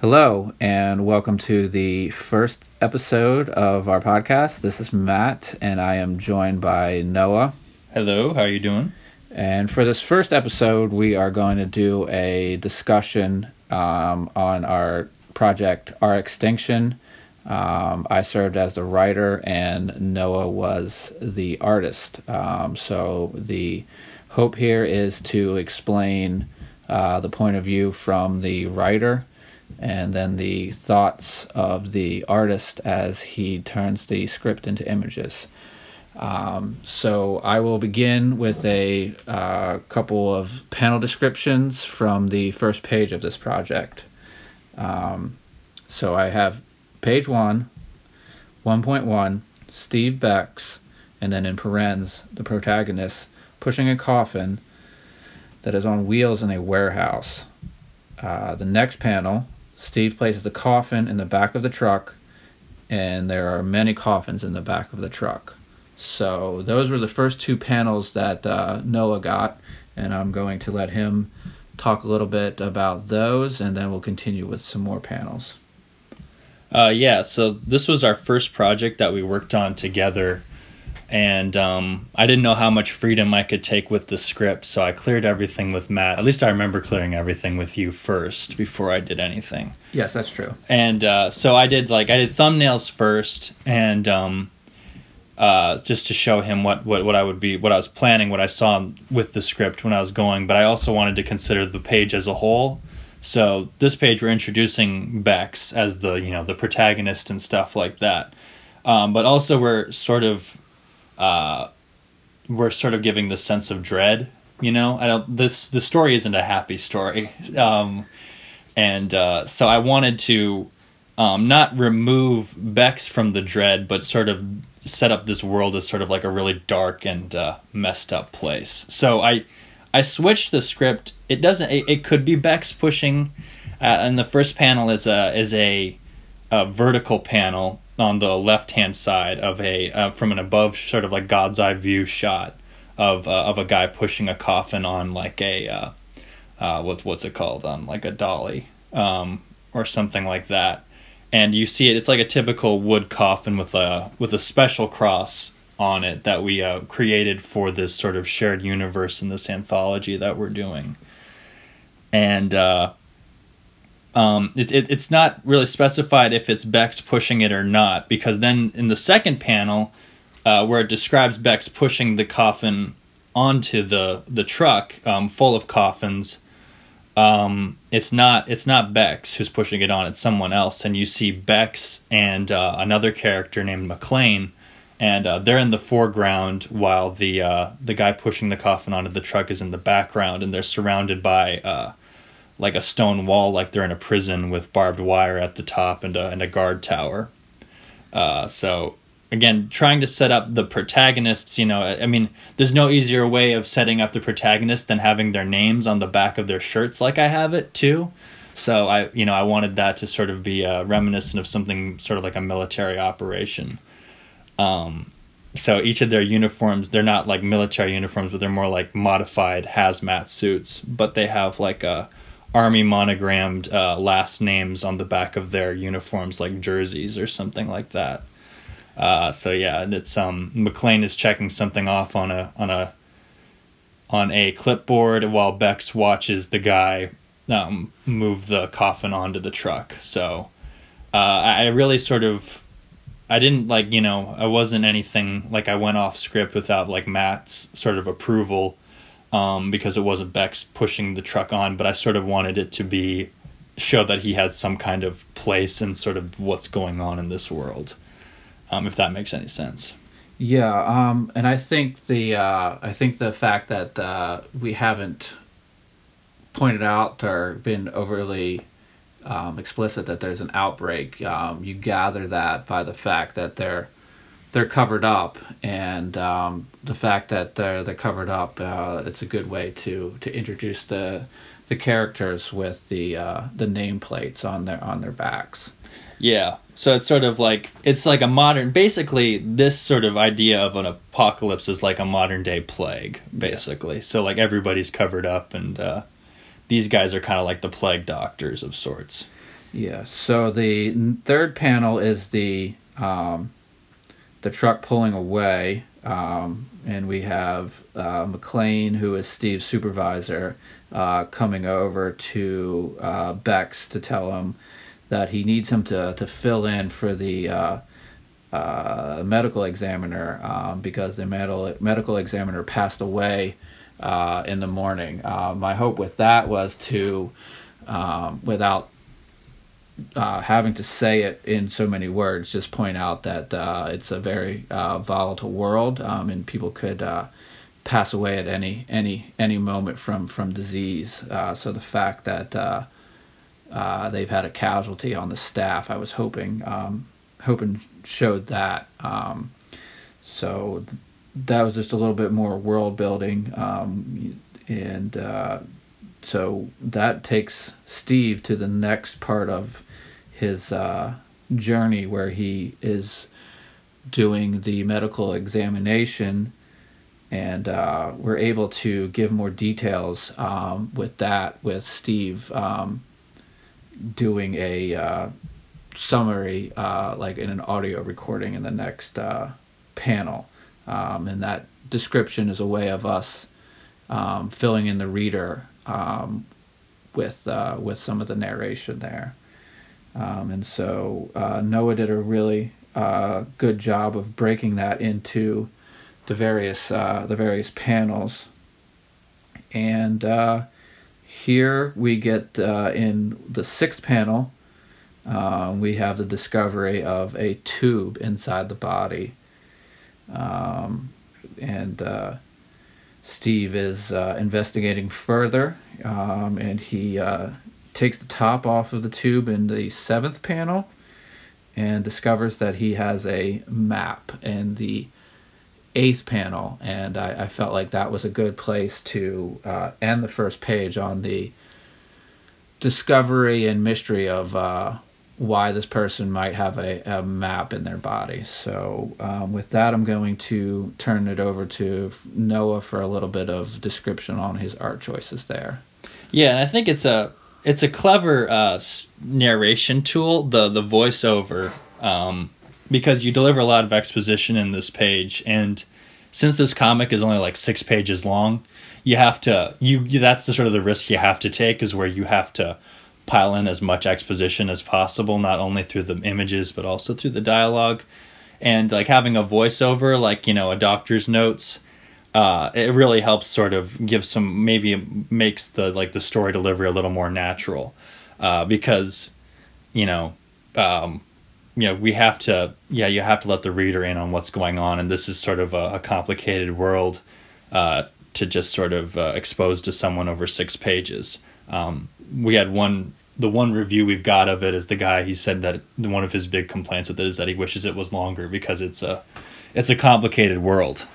Hello, and welcome to the first episode of our podcast. This is Matt, and I am joined by Noah. Hello, how are you doing? And for this first episode, we are going to do a discussion um, on our project, Our Extinction. Um, I served as the writer, and Noah was the artist. Um, so the hope here is to explain uh, the point of view from the writer and then the thoughts of the artist as he turns the script into images. Um, so I will begin with a uh, couple of panel descriptions from the first page of this project. Um, so I have page one, 1.1, Steve Bex, and then in parens, the protagonist pushing a coffin that is on wheels in a warehouse. Uh, the next panel, Steve places the coffin in the back of the truck, and there are many coffins in the back of the truck. So those were the first two panels that uh, Noah got, and I'm going to let him talk a little bit about those, and then we'll continue with some more panels. Uh, yeah, so this was our first project that we worked on together and um, I didn't know how much freedom I could take with the script, so I cleared everything with Matt. At least I remember clearing everything with you first before I did anything. Yes, that's true. And uh, so I did like I did thumbnails first, and um, uh, just to show him what, what what I would be, what I was planning, what I saw with the script when I was going. But I also wanted to consider the page as a whole. So this page we're introducing Bex as the you know the protagonist and stuff like that. Um, but also we're sort of uh, we're sort of giving the sense of dread. You know, I don't. This the story isn't a happy story, um, and uh, so I wanted to um, not remove Bex from the dread, but sort of set up this world as sort of like a really dark and uh, messed up place. So I I switched the script. It doesn't. It, it could be Bex pushing, uh, and the first panel is a is a, a vertical panel on the left hand side of a uh, from an above sort of like God's eye view shot of uh, of a guy pushing a coffin on like a uh, uh, what's what's it called on like a dolly um, or something like that, and you see it. It's like a typical wood coffin with a with a special cross on it that we uh, created for this sort of shared universe in this anthology that we're doing, and uh, um, it, it, it's not really specified if it's Bex pushing it or not, because then in the second panel, uh, where it describes Bex pushing the coffin onto the the truck um, full of coffins, um, it's not it's not Bex who's pushing it on; it's someone else. And you see Bex and uh, another character named McLean, and uh, they're in the foreground while the uh, the guy pushing the coffin onto the truck is in the background, and they're surrounded by uh, like a stone wall, like they're in a prison with barbed wire at the top and a, and a guard tower. Uh, so again, trying to set up the protagonists, you know, I mean, there's no easier way of setting up the protagonists than having their names on the back of their shirts, like I have it too. So I, you know, I wanted that to sort of be uh, reminiscent of something sort of like a military operation. Um, so each of their uniforms, they're not like military uniforms, but they're more like modified hazmat suits. But they have like a army monogrammed uh, last names on the back of their uniforms, like jerseys or something like that. Uh, so yeah, it's um McLean is checking something off on a on a on a clipboard while Bex watches the guy um, move the coffin onto the truck. So uh, I really sort of I didn't like you know I wasn't anything like I went off script without like Matt's sort of approval um, because it wasn't Bex pushing the truck on, but I sort of wanted it to be show that he had some kind of place in sort of what's going on in this world, um, if that makes any sense. Yeah, um, and I think the uh, I think the fact that uh, we haven't pointed out or been overly um, explicit that there's an outbreak, um, you gather that by the fact that they're they're covered up, and um, the fact that they're they're covered up, uh, it's a good way to to introduce the the characters with the uh, the nameplates on their on their backs. Yeah, so it's sort of like it's like a modern. Basically, this sort of idea of an apocalypse is like a modern day plague, basically. Yeah. So like everybody's covered up, and uh, these guys are kind of like the plague doctors of sorts. Yeah. So the third panel is the um, the truck pulling away, um, and we have uh, McLean, who is Steve's supervisor, uh, coming over to uh, Bex to tell him that he needs him to to fill in for the. Uh, uh, medical examiner um, because the medical medical examiner passed away uh, in the morning. My hope with that was to, um, without uh, having to say it in so many words, just point out that uh, it's a very uh, volatile world, um, and people could uh, pass away at any any any moment from from disease. Uh, so the fact that they've had a casualty on the staff, I was hoping um, hoping showed that. Um, so th- that was just a little bit more world building, um, and so that takes Steve to the next part of his uh, journey where he is doing the medical examination and uh, we're able to give more details um, with that with steve um, doing a uh, summary uh, like in an audio recording in the next uh, panel. Um, and that description is a way of us um, filling in the reader um, with uh, with some of the narration there um, and so uh, Noah did a really uh, good job of breaking that into the various uh, the various panels. And uh, here we get uh, in the sixth panel, uh, we have the discovery of a tube inside the body. Um, and Steve is investigating further, um, and he takes the top off of the tube in the seventh panel and discovers that he has a map in the eighth panel. And I, I felt like that was a good place to uh, end the first page on the discovery and mystery of uh, why this person might have a, a map in their body. So, um, with that, I'm going to turn it over to Noah for a little bit of description on his art choices there. Yeah, and I think it's a it's a clever uh, narration tool. The the voiceover um, because you deliver a lot of exposition in this page, and since this comic is only like six pages long, you have to you, you that's the sort of the risk you have to take is where you have to pile in as much exposition as possible, not only through the images but also through the dialogue, and like having a voiceover like you know a doctor's notes uh, it really helps sort of give some maybe makes the like the story delivery a little more natural. Uh, because you know um, you know we have to yeah you have to let the reader in on what's going on. And this is sort of a, a complicated world uh, to just sort of uh, expose to someone over six pages. Um, we had one the one review we've got of it is the guy he said that one of his big complaints with it is that he wishes it was longer because it's a it's a complicated world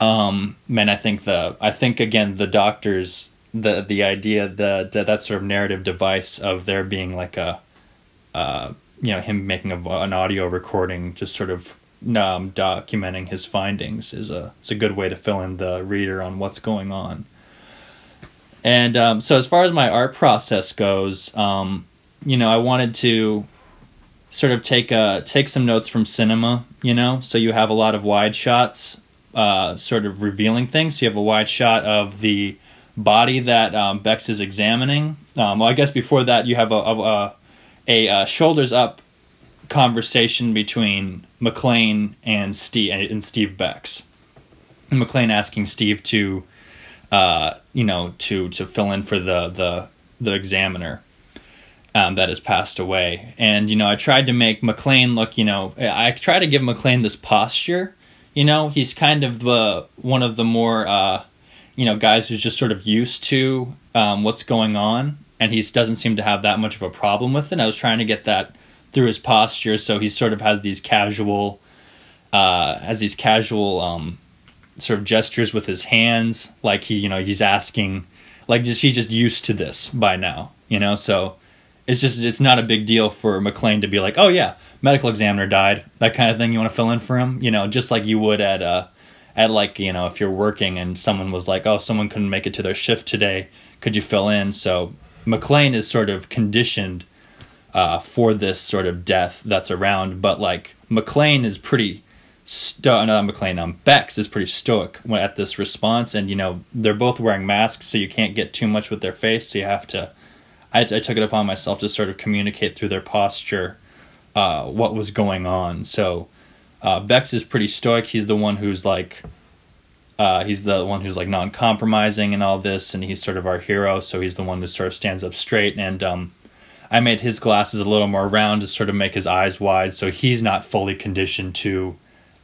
um, and I think the I think again the doctors the the idea that that sort of narrative device of there being like a uh, you know him making a, an audio recording just sort of um, documenting his findings is a it's a good way to fill in the reader on what's going on. And um, so as far as my art process goes, um, you know, I wanted to sort of take a take some notes from cinema, you know, so you have a lot of wide shots uh, sort of revealing things. So you have a wide shot of the body that um, Bex is examining. Um, well, I guess before that, you have a, a, a, a uh, shoulders up conversation between McLean and Steve and Steve Bex. McLean asking Steve to, uh, you know, to to fill in for the the the examiner. Um, that has passed away, and you know, I tried to make McLean look. You know, I try to give McLean this posture you know, he's kind of the one of the more uh, you know guys who's just sort of used to um, what's going on, and he doesn't seem to have that much of a problem with it. I was trying to get that through his posture, so he sort of has these casual, uh, has these casual um, sort of gestures with his hands, like he you know he's asking, like just he's just used to this by now, you know, so it's just it's not a big deal for McLean to be like, oh yeah, medical examiner died, that kind of thing. You want to fill in for him, you know, just like you would at uh at like you know if you're working and someone was like, oh, someone couldn't make it to their shift today, could you fill in? So McLean is sort of conditioned uh, for this sort of death that's around. But like McLean is pretty sto- no, not McLean, um, Bex is pretty stoic at this response, and you know they're both wearing masks, so you can't get too much with their face. So you have to. I, I took it upon myself to sort of communicate through their posture uh, what was going on. So uh, Bex is pretty stoic. He's the one who's like. Uh, he's the one who's like non-compromising and all this, and he's sort of our hero. So he's the one who sort of stands up straight. And um, I made his glasses a little more round to sort of make his eyes wide, so he's not fully conditioned to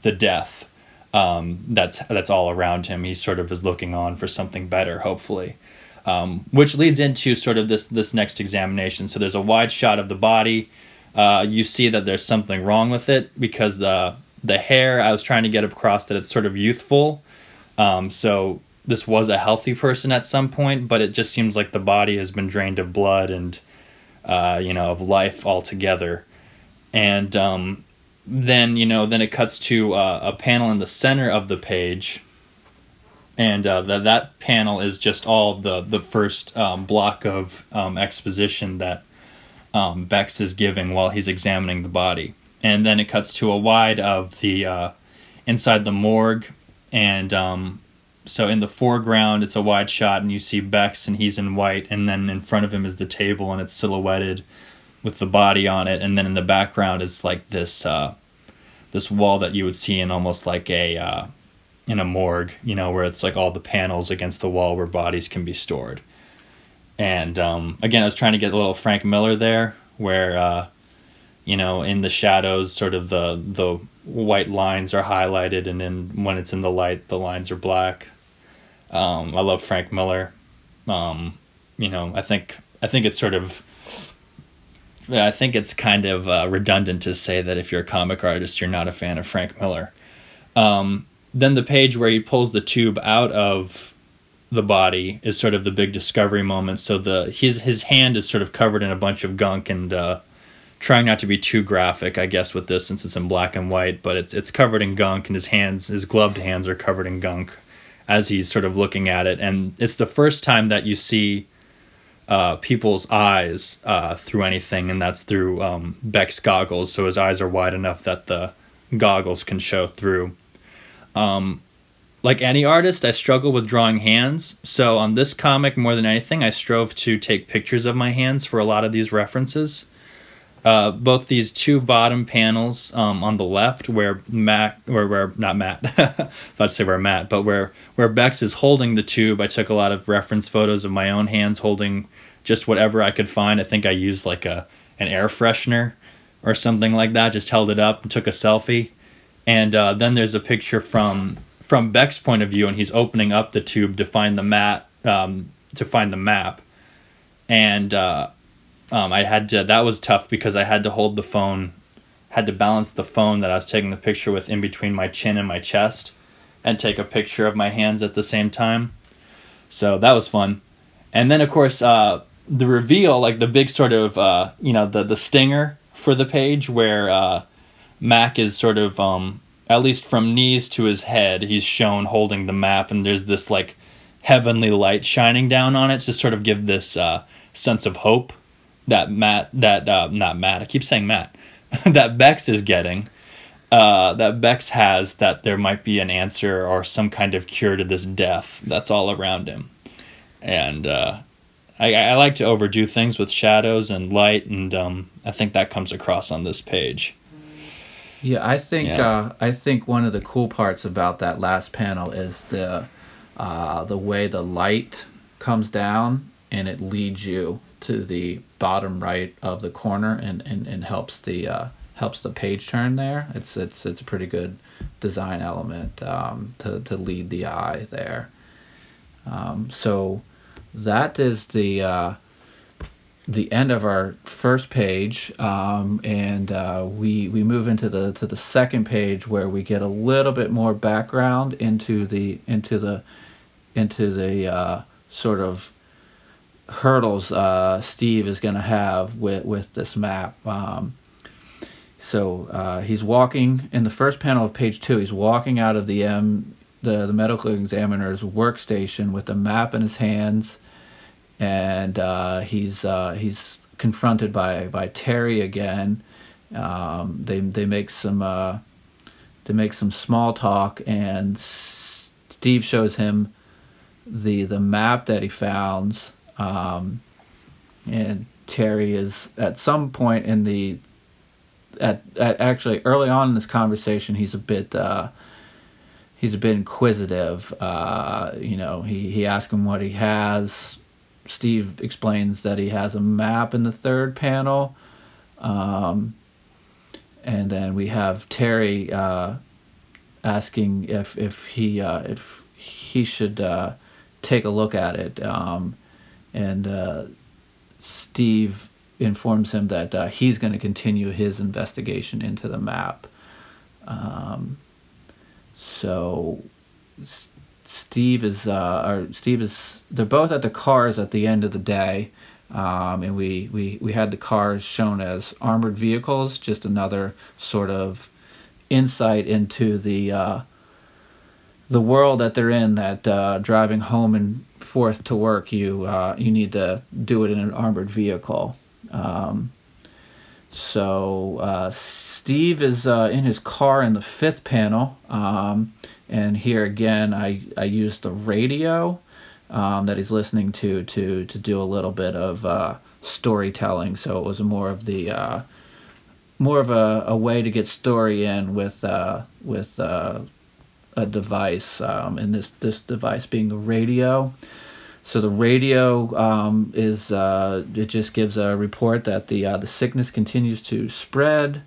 the death um, that's that's all around him. He sort of is looking on for something better, hopefully. Um, which leads into sort of this this next examination. So there's a wide shot of the body. Uh, you see that there's something wrong with it because the the hair. I was trying to get across that it's sort of youthful. Um, so this was a healthy person at some point, but it just seems like the body has been drained of blood and uh, you know of life altogether. And um, then you know then it cuts to uh, a panel in the center of the page and uh, that that panel is just all the the first um, block of um, exposition that um, Bex is giving while he's examining the body, and then it cuts to a wide of the uh, inside the morgue, and um, so in the foreground it's a wide shot, and you see Bex and he's in white, and then in front of him is the table, and it's silhouetted with the body on it, and then in the background is like this uh, this wall that you would see in almost like a uh, in a morgue, you know, where it's like all the panels against the wall where bodies can be stored. And um, again, I was trying to get a little Frank Miller there, where uh, you know, in the shadows, sort of the the white lines are highlighted, and then when it's in the light, the lines are black. Um, I love Frank Miller. Um, you know, I think I think it's sort of I think it's kind of uh, redundant to say that if you're a comic artist, you're not a fan of Frank Miller. Um, then the page where he pulls the tube out of the body is sort of the big discovery moment. So the his his hand is sort of covered in a bunch of gunk and uh, trying not to be too graphic, I guess, with this since it's in black and white. But it's it's covered in gunk, and his hands, his gloved hands, are covered in gunk as he's sort of looking at it. And it's the first time that you see uh, people's eyes uh, through anything, and that's through um, Beck's goggles. So his eyes are wide enough that the goggles can show through. Um, like any artist, I struggle with drawing hands. So on this comic, more than anything, I strove to take pictures of my hands for a lot of these references. Uh, both these two bottom panels um, on the left, where Matt, or where not Matt, about to say where Matt, but where where Bex is holding the tube, I took a lot of reference photos of my own hands holding just whatever I could find. I think I used like a an air freshener or something like that. Just held it up and took a selfie. And uh, then there's a picture from from Beck's point of view, and he's opening up the tube to find the mat um, to find the map. And uh, um, I had to. That was tough because I had to hold the phone, had to balance the phone that I was taking the picture with in between my chin and my chest, and take a picture of my hands at the same time. So that was fun. And then of course uh, the reveal, like the big sort of uh, you know the the stinger for the page where uh, Mac is sort of um, at least from knees to his head, he's shown holding the map, and there's this like heavenly light shining down on it to sort of give this uh, sense of hope that Matt that uh, not Matt I keep saying Matt that Bex is getting. Uh, that Bex has that there might be an answer or some kind of cure to this death that's all around him and uh, I, I like to overdo things with shadows and light, and um, I think that comes across on this page. Yeah, I think Yeah. uh, I think one of the cool parts about that last panel is the uh, the way the light comes down and it leads you to the bottom right of the corner and, and, and helps the uh, helps the page turn there. It's it's it's a pretty good design element um, to to lead the eye there. Um, so that is the uh, the end of our first page, um, and uh, we we move into the to the second page where we get a little bit more background into the into the into the uh, sort of hurdles uh, Steve is going to have with with this map. Um, so uh, he's walking in the first panel of page two. He's walking out of the M the, the medical examiner's workstation with a map in his hands and uh, he's uh, he's confronted by by Terry again. Um, they they make some uh, they make some small talk, and Steve shows him the the map that he found, um, and Terry is at some point in the at, at actually early on in this conversation he's a bit uh, he's a bit inquisitive. Uh, you know, he he asks him what he has. Steve explains that he has a map in the third panel. Um, and then we have Terry uh, asking if if he uh, if he should uh, take a look at it, um, and uh, Steve informs him that uh, he's going to continue his investigation into the map. Um, so Steve is uh, or Steve is they're both at the cars at the end of the day. Um, and we, we, we had the cars shown as armored vehicles, just another sort of insight into the uh, the world that they're in. That uh, driving home and forth to work, you uh, you need to do it in an armored vehicle. Um, so uh, Steve is uh, in his car in the fifth panel, um, and here again, I I used the radio um, that he's listening to to to do a little bit of uh, storytelling. So it was more of the uh, more of a, a way to get story in with uh, with uh, a device, um, and this this device being the radio. So the radio um, is uh, it just gives a report that the uh, the sickness continues to spread.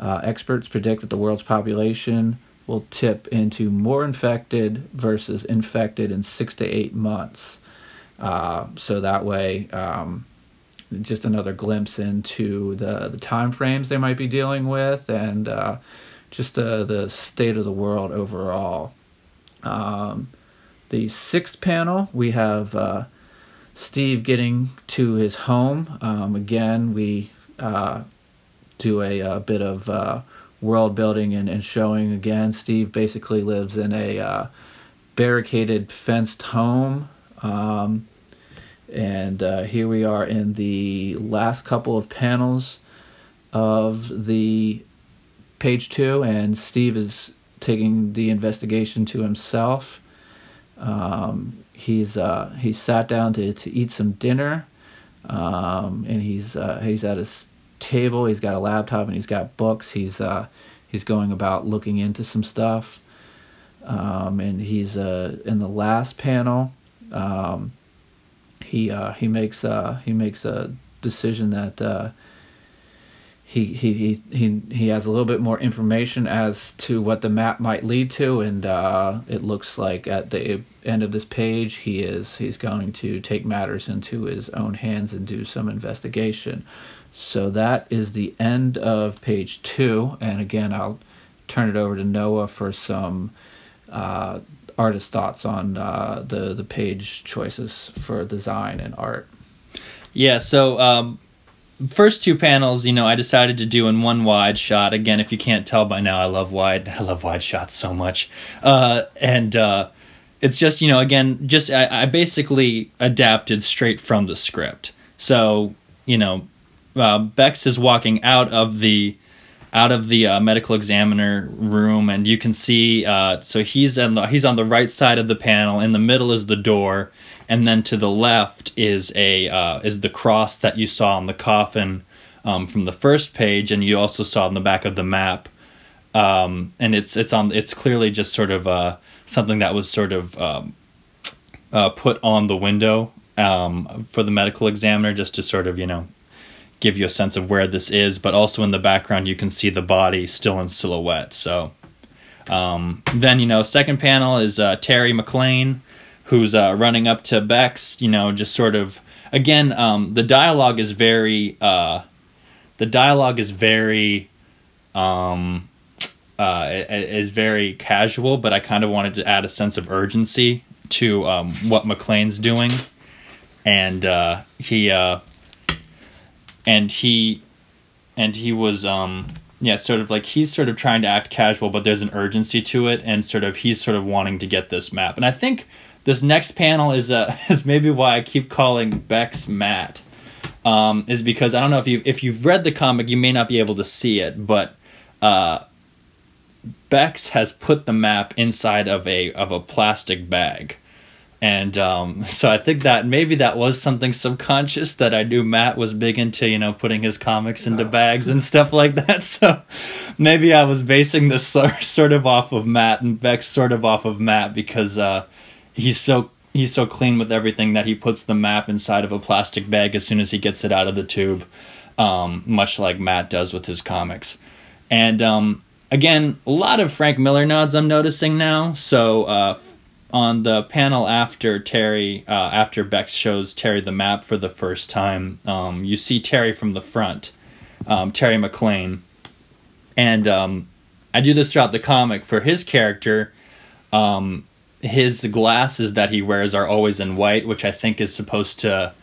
experts predict that the world's population will tip into more infected versus infected in six to eight months. Uh, so that way, um, just another glimpse into the, the time frames they might be dealing with and uh, just the, the state of the world overall. Um, the sixth panel, we have uh, Steve getting to his home. Um, again, we uh, do a, a, bit of uh, world building and, and showing again. Steve basically lives in a uh, barricaded, fenced home. Um, and uh, here we are in the last couple of panels of the page two, and Steve is taking the investigation to himself. Um, he's uh, he's sat down to, to eat some dinner, um, and he's uh, he's at his table. He's got a laptop and he's got books. He's uh, he's going about looking into some stuff. Um, and he's uh, in the last panel. Um, he uh, he makes uh, he makes a decision that uh, he, he he he he has a little bit more information as to what the map might lead to, and uh, it looks like at the end of this page he is he's going to take matters into his own hands and do some investigation. So that is the end of page two. And again, I'll turn it over to Noah for some uh, artist thoughts on uh, the, the page choices for design and art. Yeah, so um, first two panels, you know, I decided to do in one wide shot. Again, if you can't tell by now, I love wide. I love wide shots so much. Uh, and uh, it's just, you know, again, just I, I basically adapted straight from the script. So, you know, uh, Bex is walking out of the out of the uh, medical examiner room, and you can see. Uh, so he's on the he's on the right side of the panel. In the middle is the door, and then to the left is a uh, is the cross that you saw on the coffin um, from the first page, and you also saw on the back of the map. Um, and it's it's on it's clearly just sort of uh, something that was sort of um, uh, put on the window um, for the medical examiner just to sort of you know give you a sense of where this is, but also in the background you can see the body still in silhouette. So um, then you know, second panel is uh, Terry McLean, who's uh, running up to Bex. You know, just sort of again, um, the dialogue is very uh, the dialogue is very um, uh, is very casual, but I kind of wanted to add a sense of urgency to um, what McLean's doing, and uh, he uh, and he and he was um yeah sort of like he's sort of trying to act casual but there's an urgency to it and sort of he's sort of wanting to get this map and i think this next panel is uh is maybe why i keep calling bex matt um, is because I don't know if you if you've read the comic, you may not be able to see it, but uh, Bex has put the map inside of a of a plastic bag. And um, so I think that maybe that was something subconscious that I knew Matt was big into, you know, putting his comics into bags and stuff like that. So maybe I was basing this sort of off of Matt and Bex sort of off of Matt because uh, he's so he's so clean with everything that he puts the map inside of a plastic bag as soon as he gets it out of the tube, um, much like Matt does with his comics. And um, again, a lot of Frank Miller nods I'm noticing now. So uh, on the panel after Terry, uh, after Bex shows Terry the map for the first time, um, you see Terry from the front, um, Terry McLean, and um, I do this throughout the comic for his character. Um, his glasses that he wears are always in white, which I think is supposed to,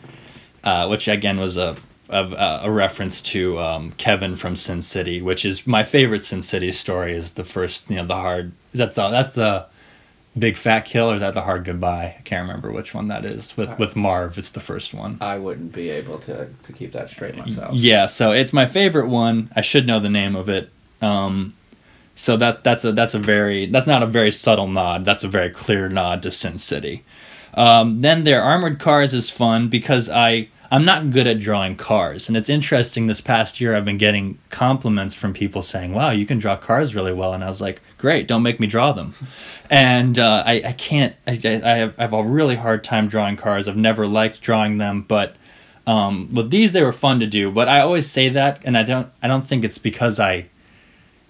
uh, which again was a a, a reference to um, Kevin from Sin City, which is my favorite Sin City story. Is the first, you know, the hard. That's the that's the Big Fat Kill or is that the Hard Goodbye? I can't remember which one that is. With with Marv, it's the first one. I wouldn't be able to to keep that straight myself. Yeah, so it's my favorite one. I should know the name of it. Um, so that that's a that's a very that's not a very subtle nod. That's a very clear nod to Sin City. Um, then their armored cars is fun because I I'm not good at drawing cars, and it's interesting. This past year, I've been getting compliments from people saying, "Wow, you can draw cars really well," and I was like, "Great, don't make me draw them." And uh, I I can't I, I have I have a really hard time drawing cars. I've never liked drawing them, but um, with these they were fun to do. But I always say that, and I don't I don't think it's because I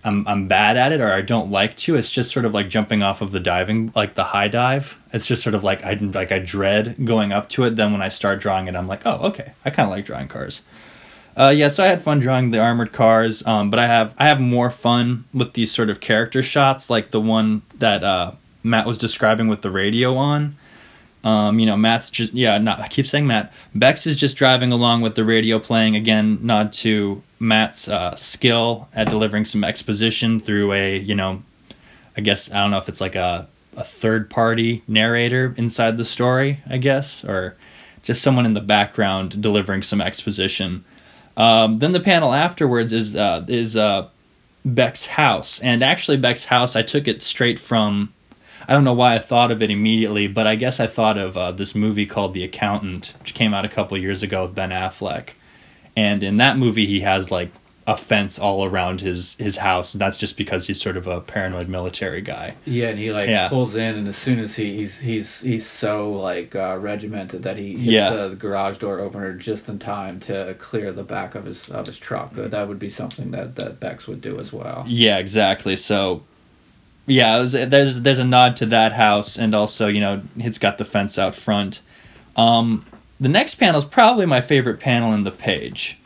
I'm I'm bad at it or I don't like to. It's just sort of like jumping off of the diving, like the high dive. It's just sort of like I like I dread going up to it. Then when I start drawing it, I'm like, oh, okay, I kind of like drawing cars. Uh, yeah, so I had fun drawing the armored cars, um, but I have I have more fun with these sort of character shots, like the one that uh, Matt was describing with the radio on. Um, you know, Matt's just yeah, not I keep saying Matt. Bex is just driving along with the radio playing. Again, nod to Matt's uh, skill at delivering some exposition through a you know, I guess I don't know if it's like a a third party narrator inside the story, I guess, or just someone in the background delivering some exposition. Um, then the panel afterwards is uh, is uh, Beck's house, and actually Beck's house I took it straight from I don't know why I thought of it immediately, but I guess I thought of uh, this movie called The Accountant, which came out a couple years ago with Ben Affleck. And in that movie, he has like a fence all around his his house, and that's just because he's sort of a paranoid military guy. Yeah, and he like yeah. pulls in, and as soon as he he's he's he's so like uh, regimented that he hits yeah. the garage door opener just in time to clear the back of his of his truck. That would be something that that Bex would do as well. Yeah, exactly. So yeah, was, there's there's a nod to that house, and also you know it's got the fence out front. Um, the next panel is probably my favorite panel in the page.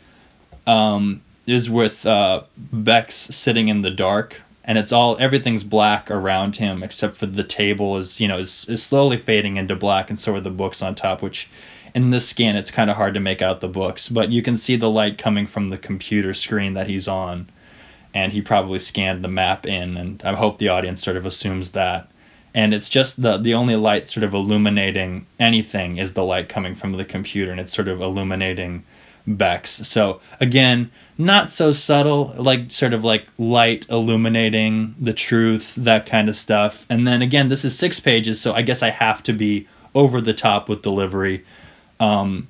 Um, is with uh, Bex sitting in the dark, and it's all everything's black around him except for the table is you know is, is slowly fading into black, and so are the books on top, which in this scan it's kind of hard to make out the books, but you can see the light coming from the computer screen that he's on and he probably scanned the map in and i hope the audience sort of assumes that and it's just the the only light sort of illuminating anything is the light coming from the computer and it's sort of illuminating Bex. So again, not so subtle, like sort of like light illuminating the truth, that kind of stuff. And then again, this is six pages, so I guess I have to be over the top with delivery. Um,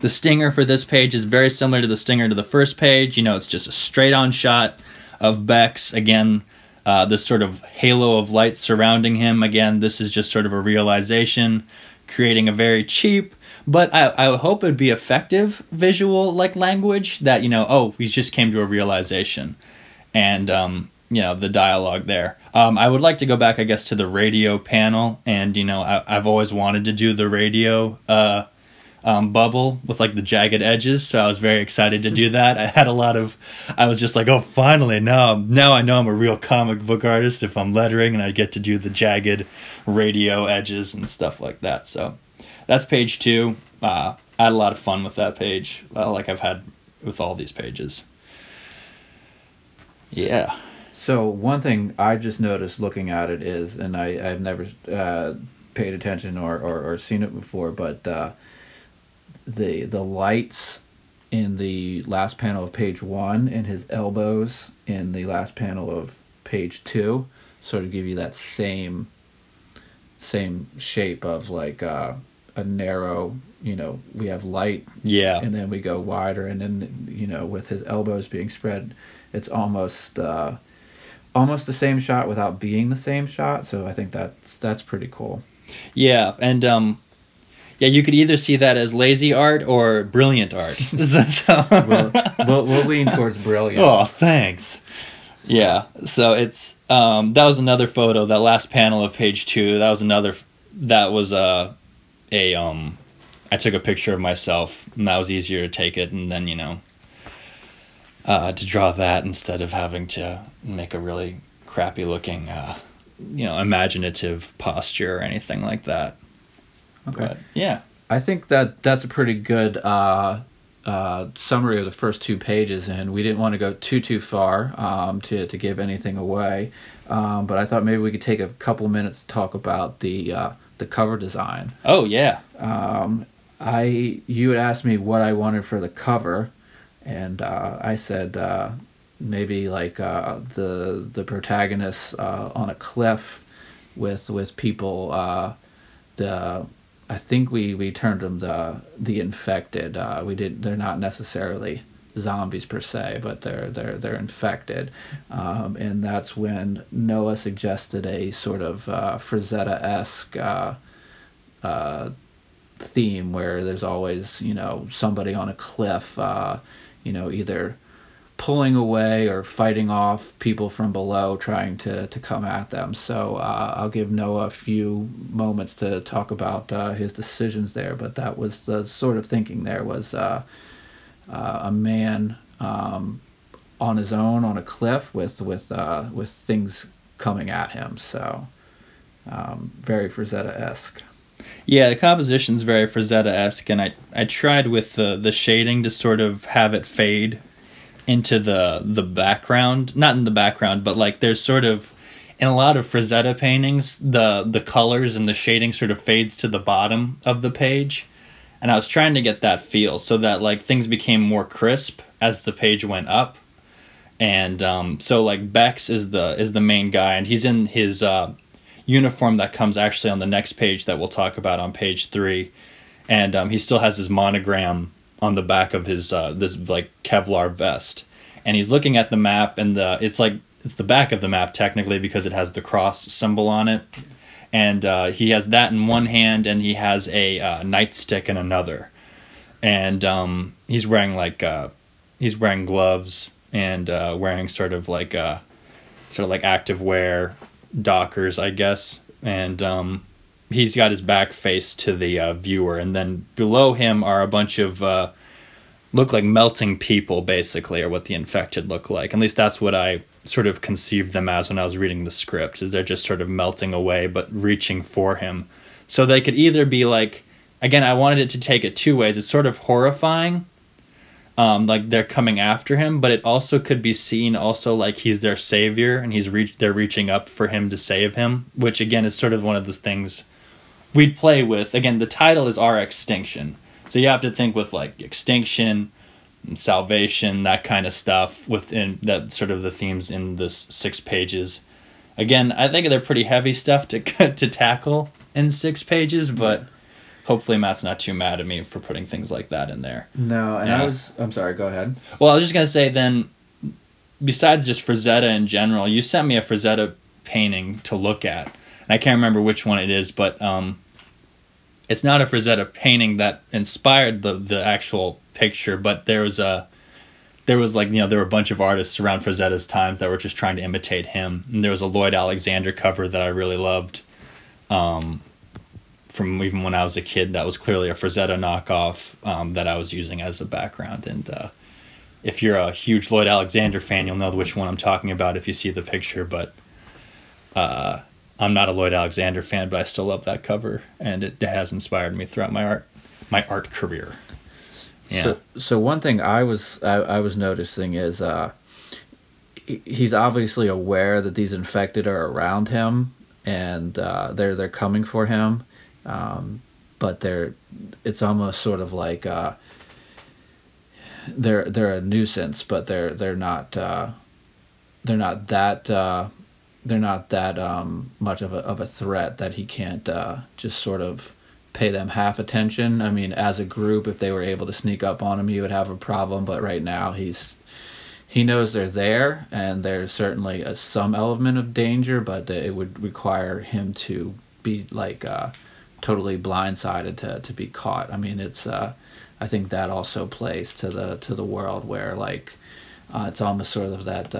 the stinger for this page is very similar to the stinger to the first page. You know, it's just a straight on shot of Bex. Again, uh, this sort of halo of light surrounding him. Again, this is just sort of a realization, creating a very cheap, but I, I hope it'd be effective visual like language that, you know, oh, we just came to a realization. And, um, you know, the dialogue there. Um, I would like to go back, I guess, to the radio panel. And, you know, I, have always wanted to do the radio uh, um, bubble with like the jagged edges. So I was very excited to do that. I had a lot of, I was just like, oh, finally now, now I know I'm a real comic book artist if I'm lettering and I get to do the jagged radio edges and stuff like that. So that's page two. Uh, I had a lot of fun with that page, uh, like I've had with all these pages. Yeah. So one thing I just noticed looking at it is, and I, I've never uh, paid attention or, or, or seen it before, but uh, the the lights in the last panel of page one and his elbows in the last panel of page two, sort of give you that same same shape of like uh, a narrow. You know, we have light Yeah. and then we go wider and then you know with his elbows being spread it's almost uh almost the same shot without being the same shot so i think that's that's pretty cool Yeah, and um, yeah, you could either see that as lazy art or brilliant art. So- we'll, we'll, we'll lean towards brilliant oh, thanks. Yeah, so it's um, that was another photo. That last panel of page two. That was another. That was a a um. I took a picture of myself, and that was easier to take it, and then you know. Uh, to draw that instead of having to make a really crappy looking, uh, you know, imaginative posture or anything like that. Okay But yeah, i think that that's a pretty good uh uh, summary of the first two pages, and we didn't want to go too too far um, to to give anything away. Um, but I thought maybe we could take a couple minutes to talk about the uh, the cover design. Oh yeah. um, I you had asked me what I wanted for the cover, and uh, I said uh, maybe like uh, the the protagonist uh, on a cliff with with people. Uh, the I think we, we termed them the the infected. Uh, we did. They're not necessarily zombies per se, but they're they're they're infected, um, and that's when Noah suggested a sort of uh, Frazetta esque. Uh, uh, theme where there's always you know somebody on a cliff uh, you know either pulling away or fighting off people from below trying to, to come at them. So uh, i'll give noah a few moments to talk about uh, his decisions there but that was the sort of thinking there was uh, uh, a man um, on his own on a cliff with with uh, with things coming at him. So um, very Frazetta-esque. Yeah, the composition's very Frazetta-esque, and I, I tried with the, the shading to sort of have it fade into the the background. Not in the background, but like there's sort of in a lot of Frazetta paintings, the the colors and the shading sort of fades to the bottom of the page. And I was trying to get that feel so that like things became more crisp as the page went up. And um, so like Bex is the is the main guy, and he's in his uh, uniform that comes actually on the next page that we'll talk about on page three, and um, he still has his monogram on the back of his uh, this like Kevlar vest, and he's looking at the map, and the it's like it's the back of the map technically because it has the cross symbol on it, and uh, he has that in one hand, and he has a uh, nightstick in another, and um, he's wearing like uh, he's wearing gloves and uh, wearing sort of like uh, sort of like active wear dockers, I guess, and um, he's got his back face to the uh, viewer, and then below him are a bunch of uh, look like melting people, basically, or what the infected look like. At least that's what I sort of conceived them as when I was reading the script. Is they're just sort of melting away, but reaching for him. So they could either be like, again, I wanted it to take it two ways. It's sort of horrifying, um, like they're coming after him, but it also could be seen also like he's their savior and he's reach they're reaching up for him to save him, which again is sort of one of the things we'd play with. Again, the title is our extinction, so you have to think with like extinction, and salvation, that kind of stuff within that sort of the themes in this six pages. Again, I think they're pretty heavy stuff to to tackle in six pages, but hopefully Matt's not too mad at me for putting things like that in there. No, and Yeah. I was. I'm sorry. Go ahead. Well, I was just gonna say then, besides just Frazetta in general, you sent me a Frazetta painting to look at, and I can't remember which one it is, but um, it's not a Frazetta painting that inspired the the actual picture, but there was a there was like you know there were a bunch of artists around Frazetta's times that were just trying to imitate him, and there was a Lloyd Alexander cover that I really loved. Um, from even when I was a kid, that was clearly a Frazetta knockoff um, that I was using as a background, and uh, if you're a huge Lloyd Alexander fan, you'll know which one I'm talking about if you see the picture. But uh, I'm not a Lloyd Alexander fan, but I still love that cover, and it has inspired me throughout my art my art career. Yeah. So, so one thing I was I, I was noticing is uh, he- he's obviously aware that these infected are around him and uh, they're they're coming for him, um, but they're it's almost sort of like uh, they're they're a nuisance, but they're they're not uh, they're not that uh, they're not that um, much of a of a threat that he can't uh, just sort of pay them half attention. I mean, as a group, if they were able to sneak up on him, he would have a problem. But right now, he's he knows they're there, and there's certainly a, some element of danger, but it would require him to be like uh, totally blindsided to to be caught. I mean, it's uh, I think that also plays to the to the world where like uh, it's almost sort of that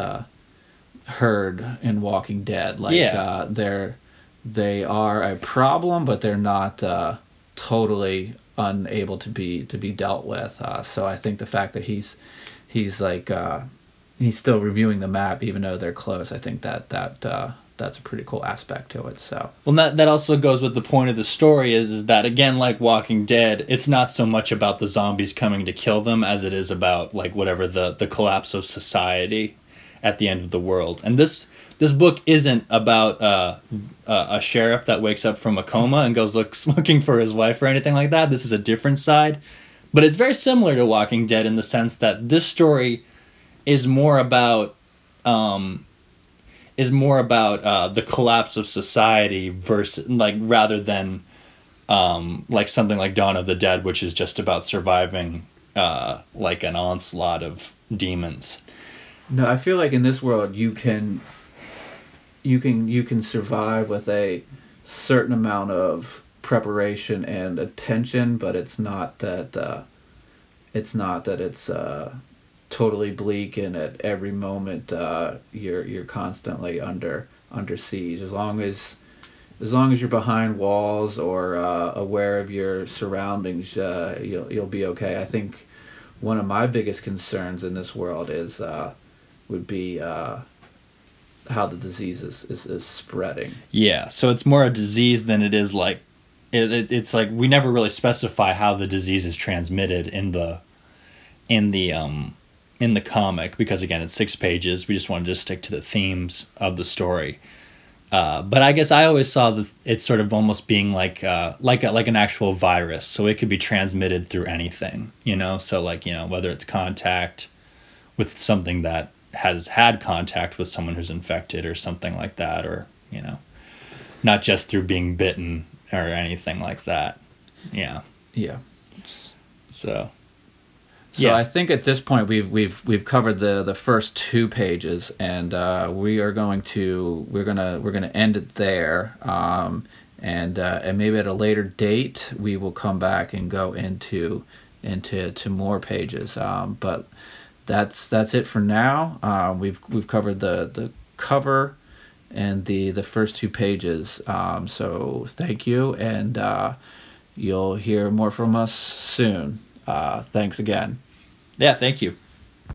herd in Walking Dead. Like Yeah. uh, they're they are a problem, but they're not uh, totally unable to be to be dealt with. Uh, so I think the fact that he's he's like uh, he's still reviewing the map even though they're close. I think that that uh, that's a pretty cool aspect to it. So Well, that that also goes with the point of the story is is that again, like Walking Dead, it's not so much about the zombies coming to kill them as it is about like whatever the the collapse of society at the end of the world. And this this book isn't about uh, a, sheriff that wakes up from a coma and goes looks looking for his wife or anything like that. This is a different side, but it's very similar to Walking Dead in the sense that this story is more about um, is more about uh, the collapse of society versus like rather than um, like something like Dawn of the Dead, which is just about surviving uh, like an onslaught of demons. No, I feel like in this world you can you can you can survive with a certain amount of preparation and attention, but it's not that uh, it's not that it's uh, totally bleak and at every moment uh, you're you're constantly under under siege. As long as as long as you're behind walls or uh, aware of your surroundings, uh, you'll you'll be okay. I think one of my biggest concerns in this world is uh, would be uh, how the disease is, is, is spreading. Yeah, so it's more a disease than it is like it, it, it's like we never really specify how the disease is transmitted in the in the um in the comic because again it's six pages. We just wanted to stick to the themes of the story. Uh, but I guess I always saw the it's sort of almost being like uh, like a, like an actual virus, so it could be transmitted through anything, you know. So like you know whether it's contact with something that has had contact with someone who's infected or something like that, or you know, not just through being bitten or anything like that. Yeah. Yeah. So So Yeah. I think at this point we've we've we've covered the the first two pages, and uh, we are going to we're gonna we're gonna end it there. Um, and uh, and maybe at a later date we will come back and go into into to more pages. Um, but that's that's it for now. Uh, we've we've covered the the cover and the the first two pages. Um, so thank you, and uh, you'll hear more from us soon. Uh, thanks again. yeah, thank you.